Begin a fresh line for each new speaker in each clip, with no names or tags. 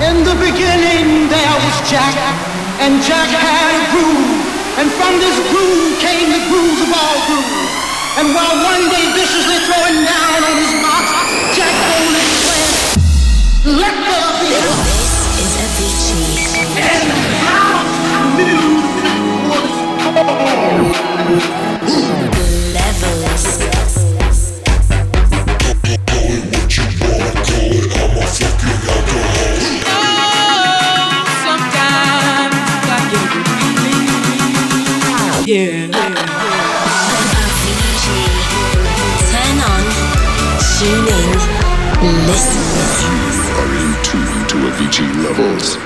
In the beginning there was Jack, and Jack had a groove, and from this groove came the grooves of all grooves. And while one day viciously throwing down on his box, Jack boldly declared, "Let there be."
This is a Avicii.
And how new was
Levels. Tune
levels.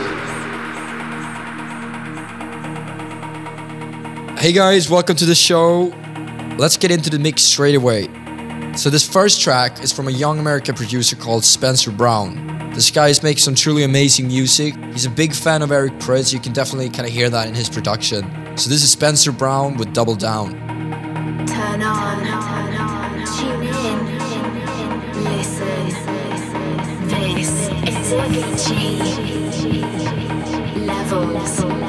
Hey guys, welcome to the show. Let's get into the mix straight away. So, this first track is from a young American producer called Spencer Brown. This guy is making some truly amazing music. He's a big fan of Eric Prydz. You can definitely kind of hear that in his production. So, this is Spencer Brown with Double Down.
Turn on, Levels.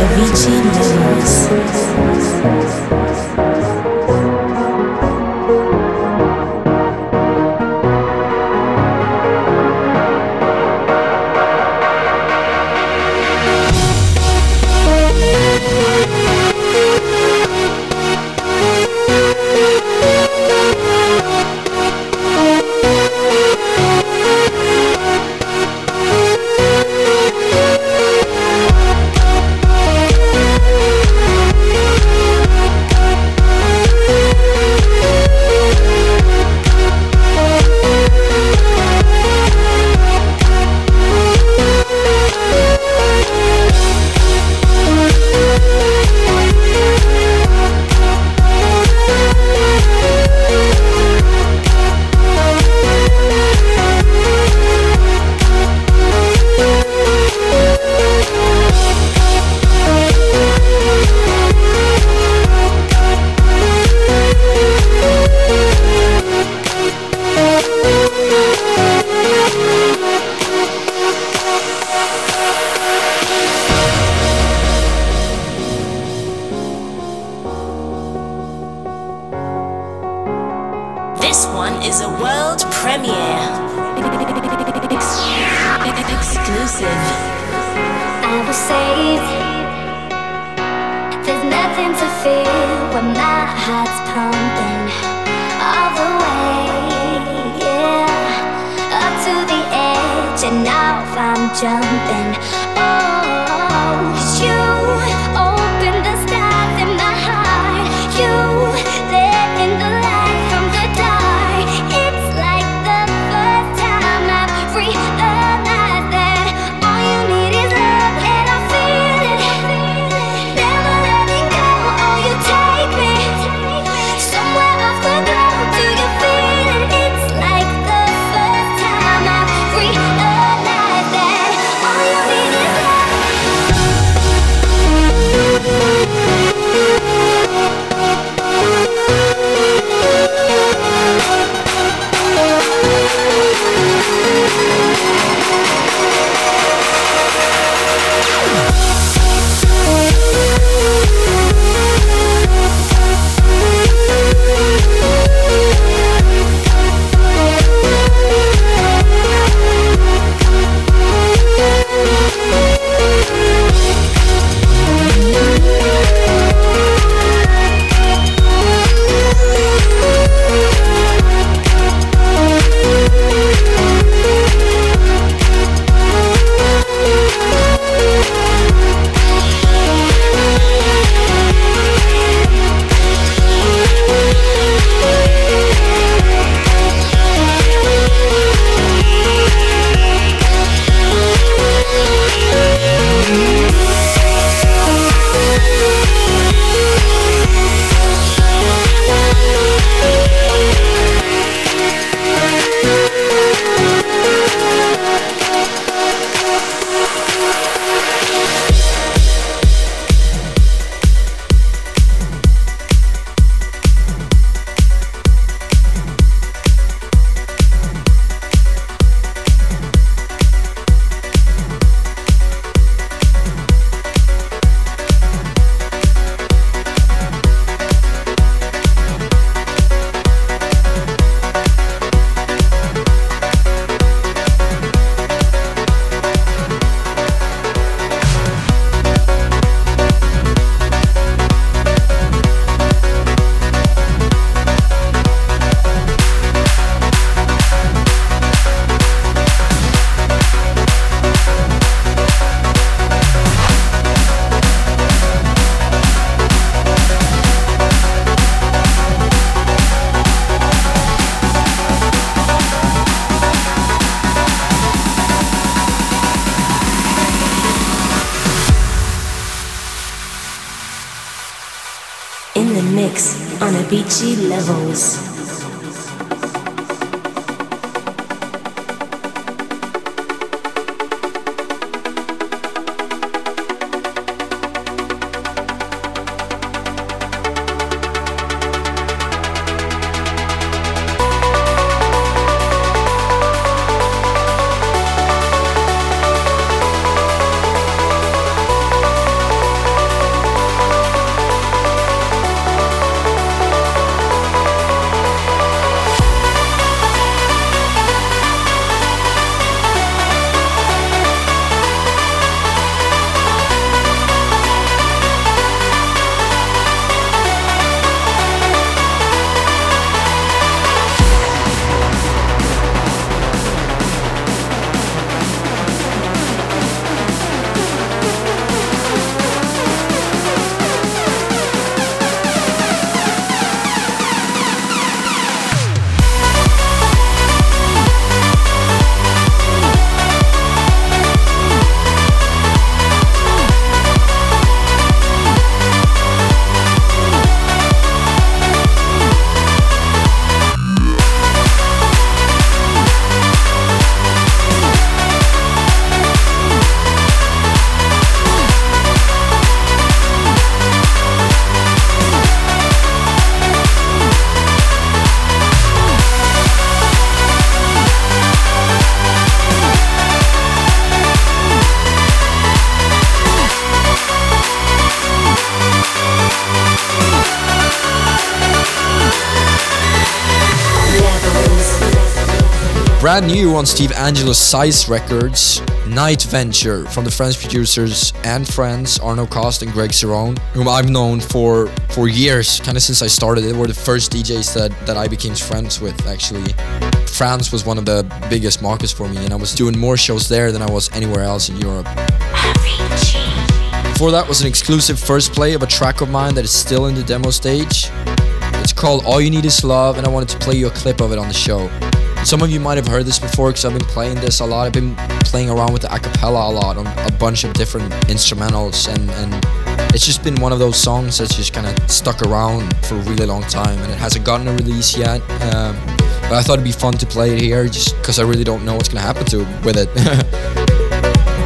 Avicii Lewis. nothing to fear when
my heart's
pumping all
the way, yeah, up to the edge, and now I'm jumping. Oh.
On Steve Angello's Size Records, Night Venture from the French producers and friends Arno Cost and Greg Cerrone, whom I've known for for years, kind of since I started. They were the first DJs that, that I became friends with, actually. France was one of the biggest markets for me, and I was doing more shows there than I was anywhere else in Europe. Before that was an exclusive first play of a track of mine that is still in the demo stage. It's called All You Need Is Love, and I wanted to play you a clip of it on the show. Some of you might have heard this before because I've been playing this a lot. I've been playing around with the acapella a lot on a bunch of different instrumentals, and, and it's just been one of those songs that's just kind of stuck around for a really long time, and it hasn't gotten a release yet. Um, but I thought it'd be fun to play it here just because I really don't know what's gonna happen to with it.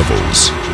levels.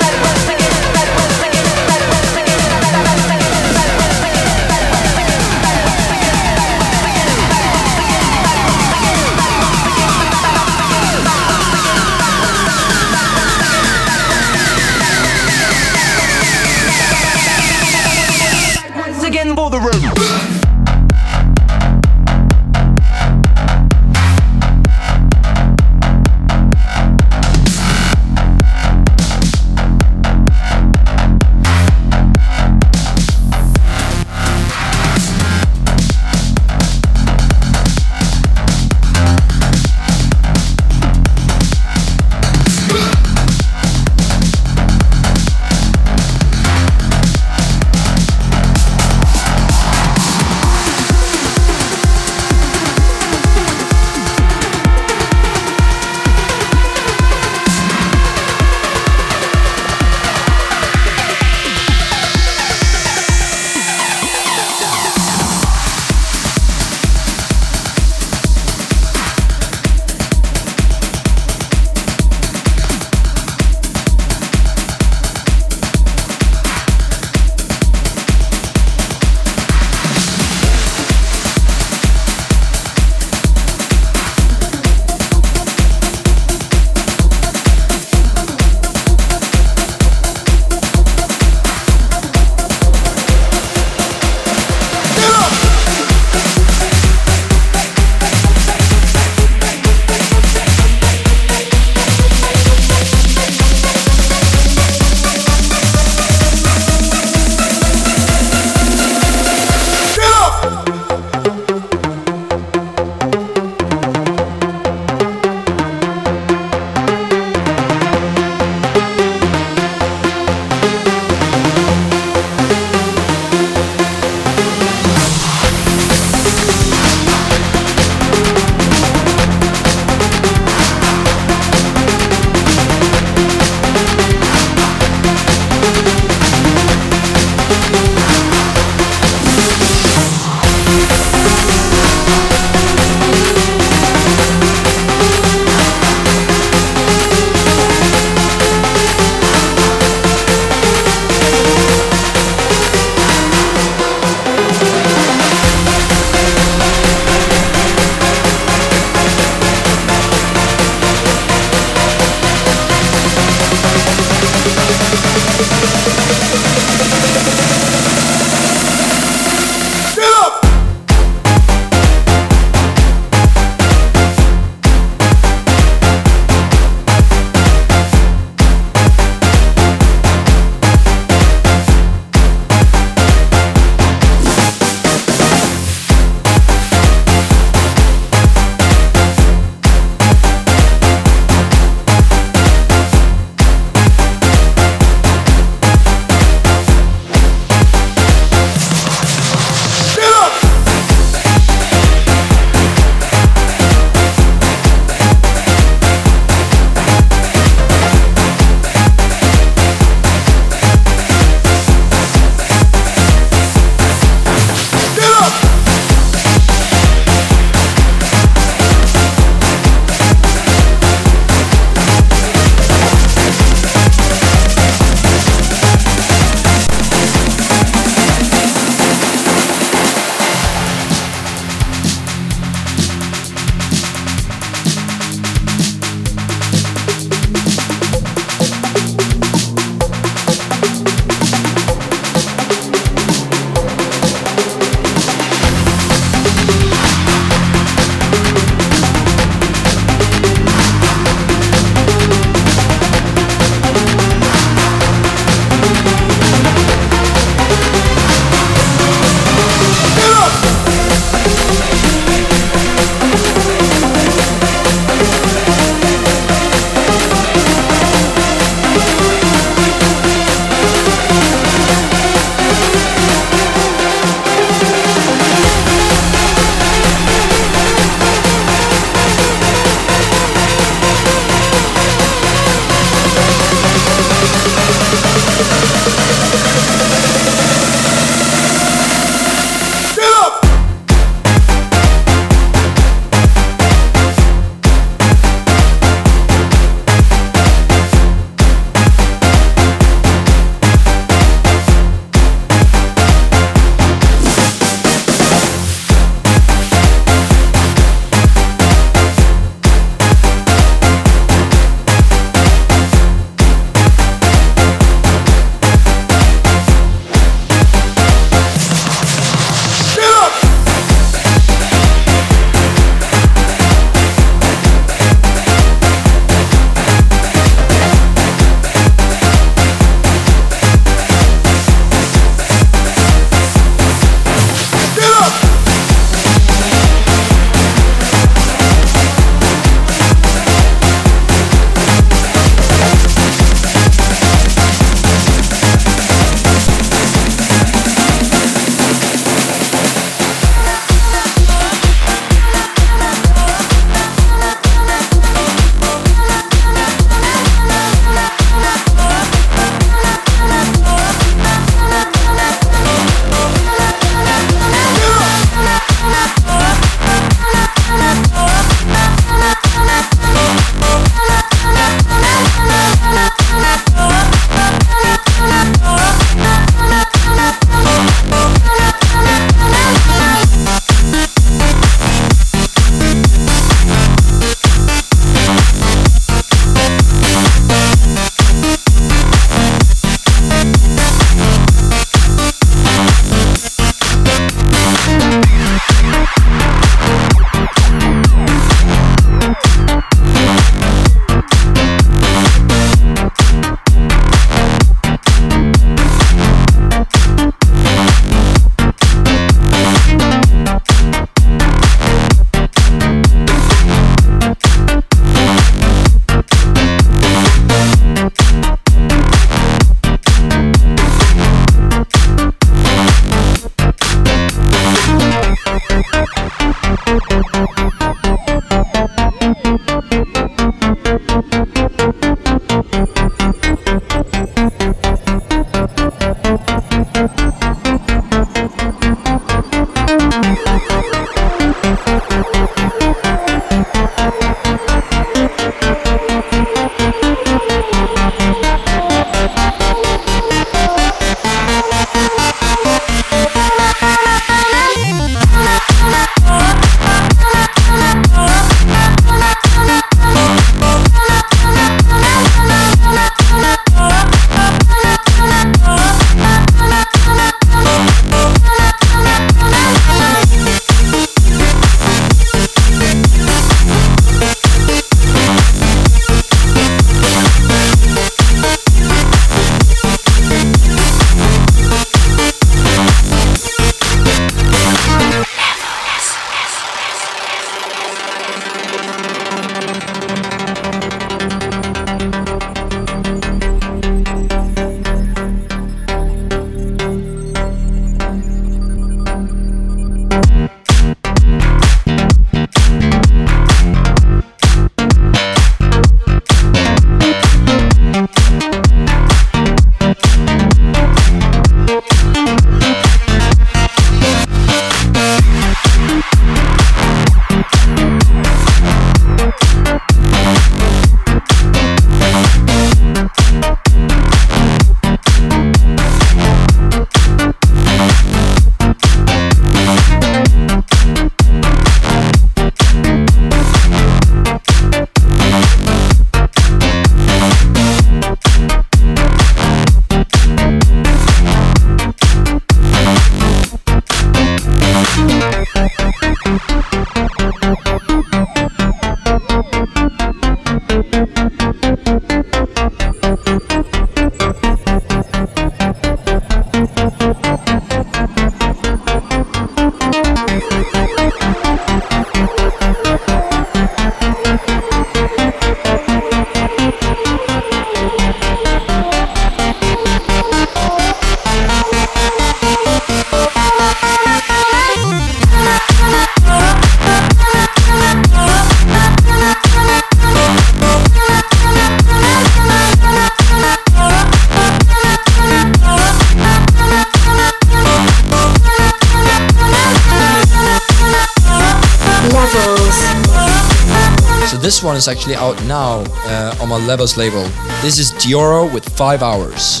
Is actually out now uh, on my Levels label. This is Deorro with 5 Hours.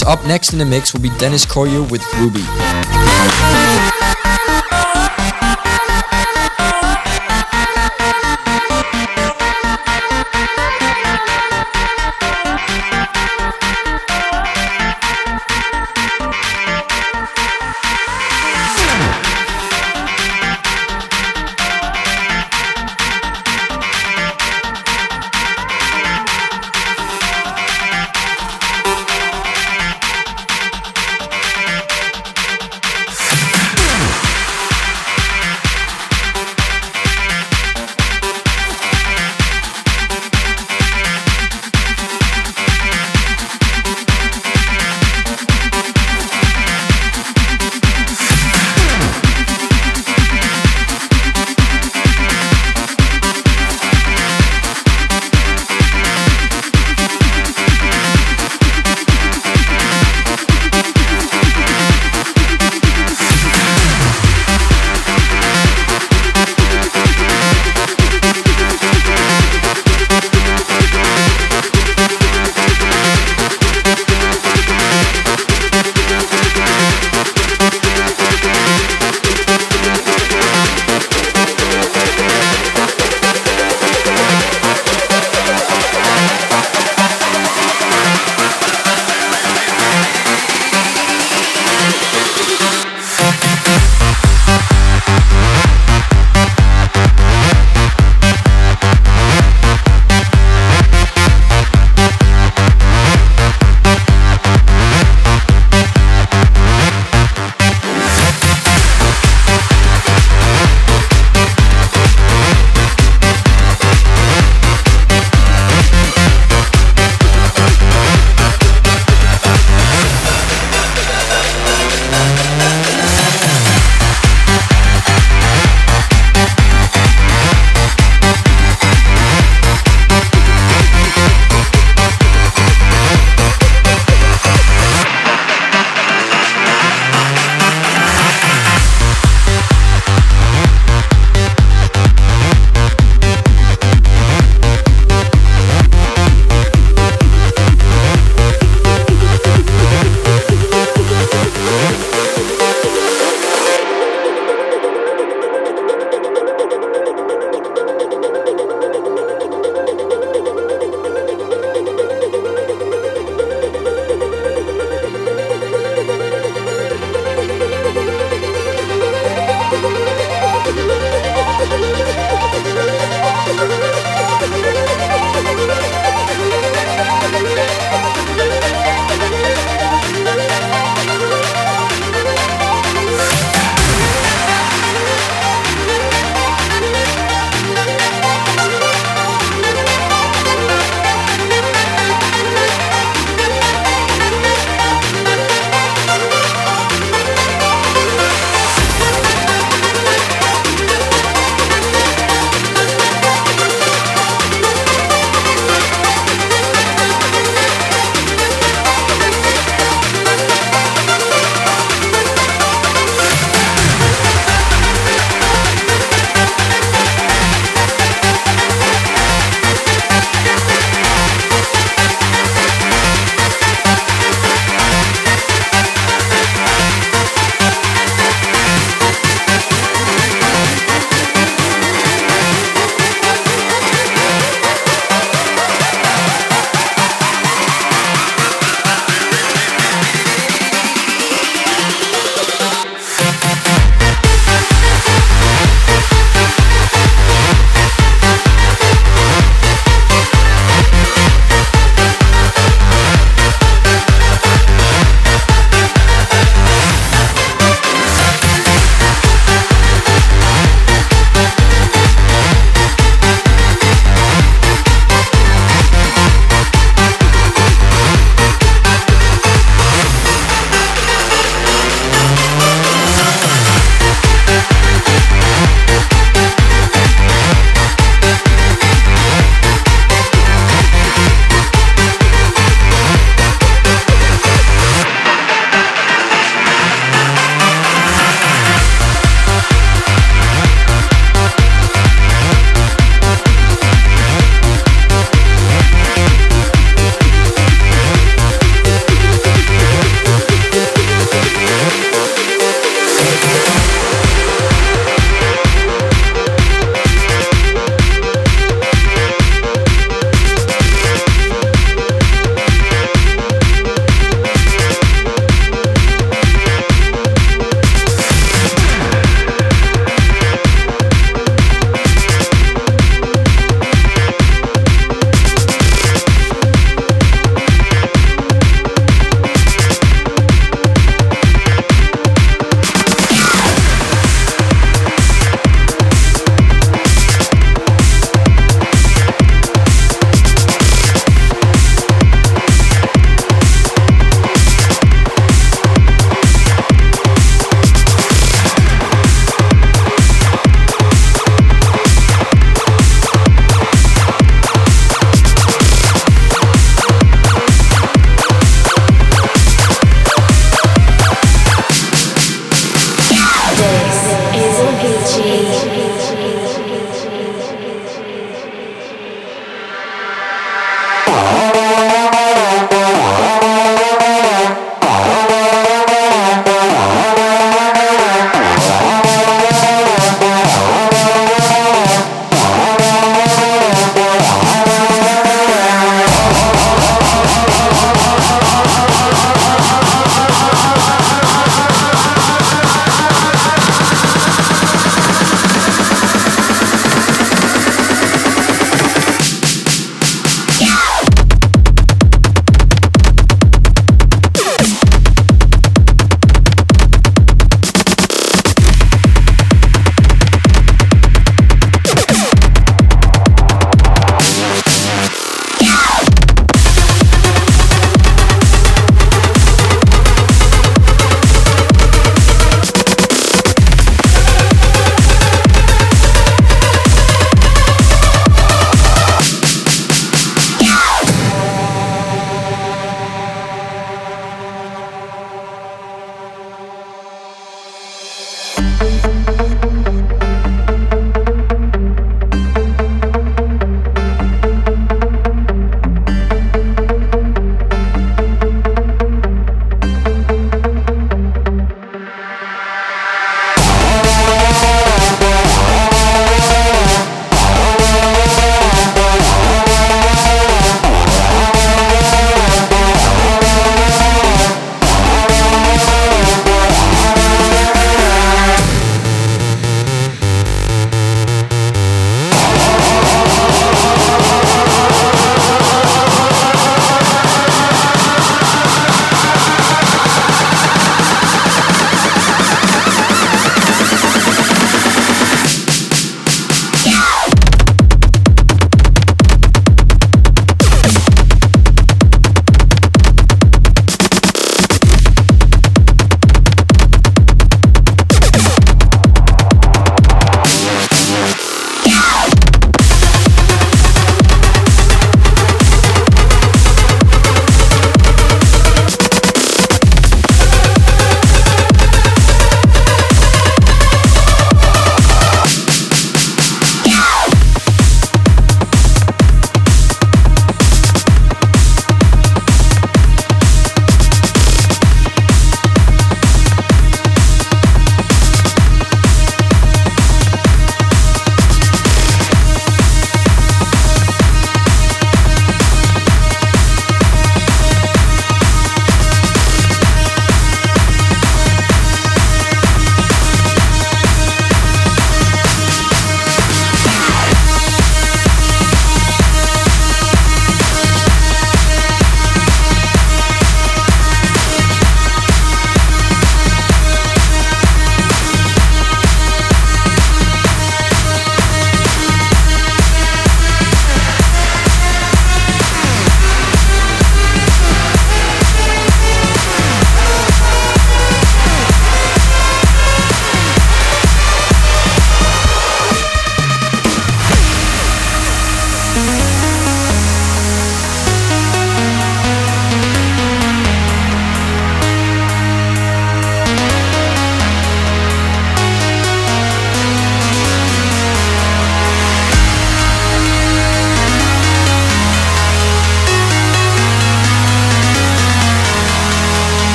So up next in the mix will be Dennis Koyu with Ruby.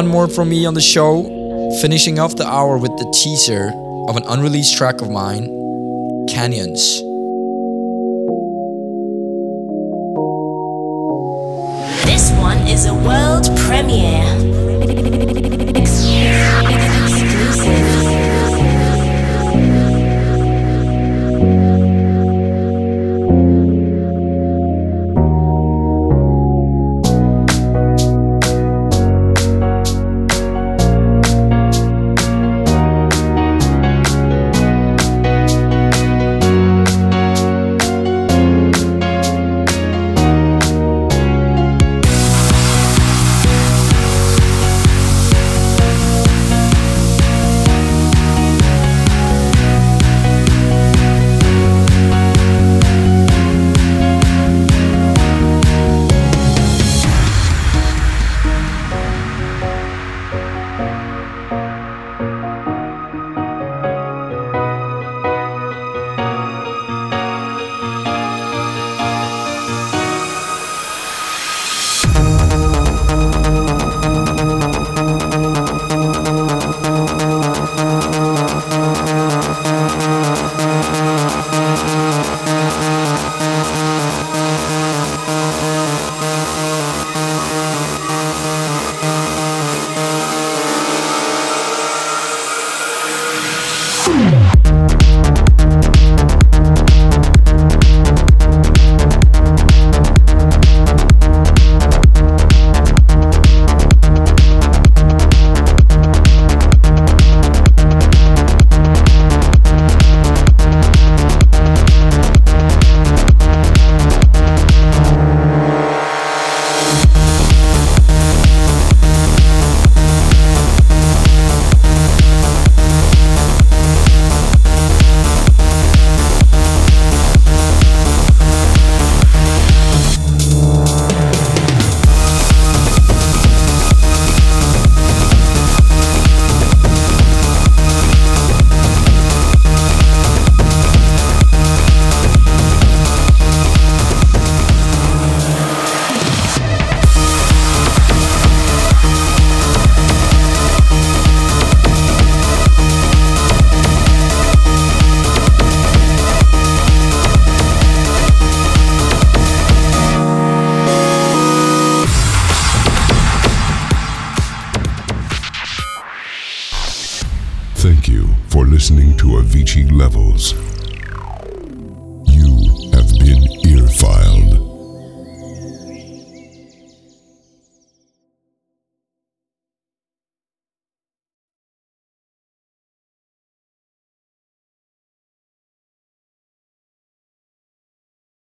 One more from me on the show, finishing off the hour with the teaser of an unreleased track of mine, Canyons.
This one is a world premiere.